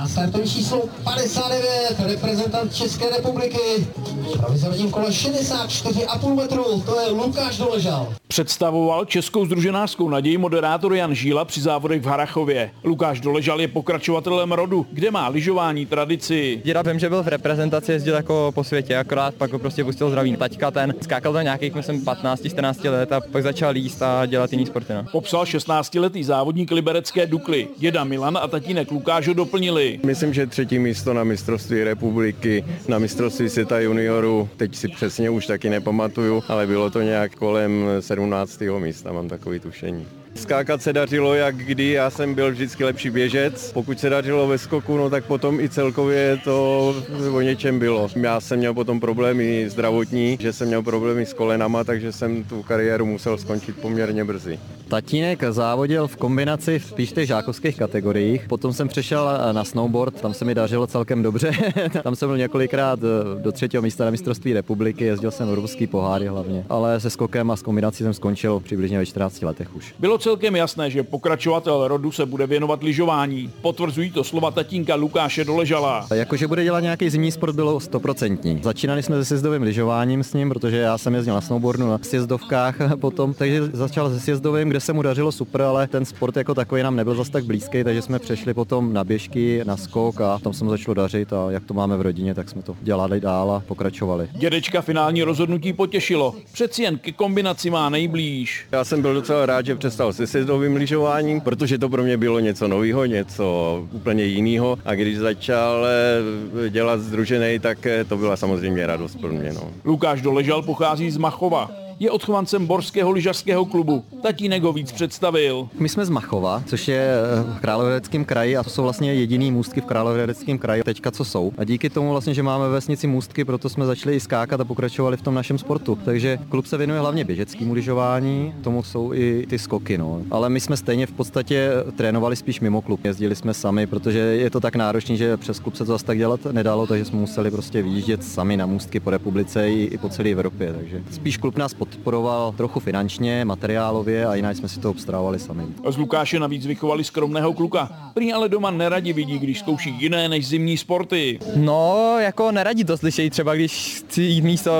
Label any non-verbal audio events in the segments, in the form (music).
A startovní číslo 59, reprezentant České republiky. V provizorním kole 64,5 metru, to je Lukáš Doležal. Představoval českou združenářskou naději moderátor Jan Žíla při závodech v Harachově. Lukáš Doležal je pokračovatelem rodu, kde má lyžování tradici. Děda vím, že byl v reprezentaci, jezdil jako po světě, akorát pak ho prostě pustil zdraví. Taťka ten skákal to nějakých, myslím, 15-14 let a pak začal jíst a dělat jiný sporty. No. Popsal 16-letý závodník liberecké Dukly. Děda Milan a tatínek Lukáš ho doplnili. Myslím, že třetí místo na mistrovství republiky, na mistrovství světa juniorů, teď si přesně už taky nepamatuju, ale bylo to nějak kolem 17. místa, mám takový tušení. Skákat se dařilo jak kdy, já jsem byl vždycky lepší běžec. Pokud se dařilo ve skoku, no tak potom i celkově to o něčem bylo. Já jsem měl potom problémy zdravotní, že jsem měl problémy s kolenama, takže jsem tu kariéru musel skončit poměrně brzy. Tatínek závodil v kombinaci v spíš těch žákovských kategoriích, potom jsem přešel na snowboard, tam se mi dařilo celkem dobře. (laughs) tam jsem byl několikrát do třetího místa na mistrovství republiky, jezdil jsem ruský poháry hlavně, ale se skokem a s kombinací jsem skončil přibližně ve 14 letech už. Bylo celkem jasné, že pokračovatel rodu se bude věnovat lyžování. Potvrzují to slova tatínka Lukáše Doležala. Jakože bude dělat nějaký zimní sport bylo stoprocentní. Začínali jsme se sjezdovým lyžováním s ním, protože já jsem jezdil na snowboardu na sjezdovkách (laughs) potom, takže začal se sjezdovým, kde se mu dařilo super, ale ten sport jako takový nám nebyl zas tak blízký, takže jsme přešli potom na běžky, na skok a tam se mu začalo dařit a jak to máme v rodině, tak jsme to dělali dál a pokračovali. Dědečka finální rozhodnutí potěšilo. Přeci jen ke kombinaci má nejblíž. Já jsem byl docela rád, že přestal se sjezdovým lyžováním, protože to pro mě bylo něco nového, něco úplně jiného a když začal eh, dělat združený, tak eh, to byla samozřejmě radost pro mě. No. Lukáš Doležal pochází z Machova je odchovancem Borského lyžařského klubu. Tatínek ho víc představil. My jsme z Machova, což je eh, v Královéhradeckém kraji a to jsou vlastně jediný můstky v Královéhradeckém kraji teďka co jsou. A díky tomu vlastně, že máme ve vesnici můstky, proto jsme začali i skákat a pokračovali v tom našem sportu. Takže klub se věnuje hlavně běžeckému lyžování, tomu jsou i ty skoky. No. Ale my jsme stejně v podstatě trénovali spíš mimo klub. Jezdili jsme sami, protože je to tak náročné, že přes klub se to zase tak dělat nedalo, takže jsme museli prostě vyjíždět sami na můstky po republice i, i po celé Evropě. Takže spíš klub nás pod podporoval trochu finančně, materiálově a jinak jsme si to obstarávali sami. Z Lukáše navíc vychovali skromného kluka. Prý ale doma neradi vidí, když zkouší jiné než zimní sporty. No, jako neradi to slyšejí, třeba když chci jít místo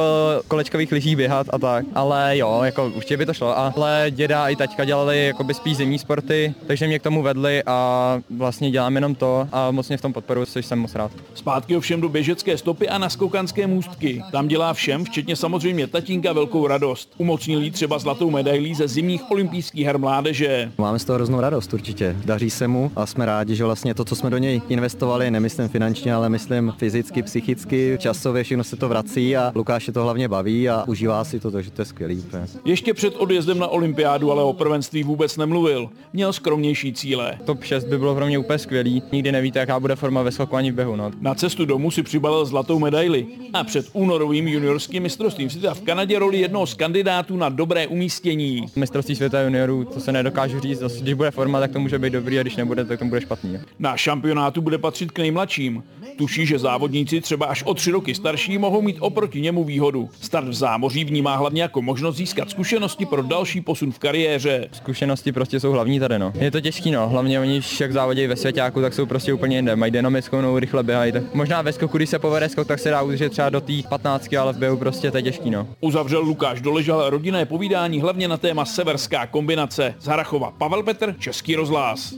kolečkových lyží běhat a tak. Ale jo, jako určitě by to šlo. Ale děda i taťka dělali jako by spíš zimní sporty, takže mě k tomu vedli a vlastně dělám jenom to a moc mě v tom podporu, což jsem moc rád. Zpátky ovšem do běžecké stopy a na skoukanské můstky. Tam dělá všem, včetně samozřejmě tatínka, velkou radost umocnili třeba zlatou medailí ze zimních olympijských her mládeže. Máme z toho hroznou radost určitě. Daří se mu a jsme rádi, že vlastně to, co jsme do něj investovali, nemyslím finančně, ale myslím fyzicky, psychicky, časově všechno se to vrací a Lukáš je to hlavně baví a užívá si to, takže to je skvělý. Ještě před odjezdem na olympiádu ale o prvenství vůbec nemluvil. Měl skromnější cíle. Top 6 by bylo pro mě úplně skvělý. Nikdy nevíte, jaká bude forma ve skoku ani v běhu. No. Na cestu domů si přibalil zlatou medaili a před únorovým juniorským mistrovstvím světa v Kanadě roli jednoho z kandidátů kandidátů na dobré umístění. Mistrovství světa juniorů, to se nedokážu říct, Zase, když bude forma, tak to může být dobrý a když nebude, tak to bude špatný. Na šampionátu bude patřit k nejmladším. Tuší, že závodníci třeba až o tři roky starší mohou mít oproti němu výhodu. Start v zámoří vnímá hlavně jako možnost získat zkušenosti pro další posun v kariéře. Zkušenosti prostě jsou hlavní tady, no. Je to těžký, no. Hlavně oni, jak závodí ve světáku, tak jsou prostě úplně jinde. Mají dynamickou, no, rychle běhají. Možná ve skoku, když se povede skok, tak se dá udržet třeba do té 15, ale v běhu prostě to je těžký, no. Uzavřel Lukáš Doležal rodinné povídání hlavně na téma severská kombinace. Z Harachova Pavel Petr, Český rozhlas.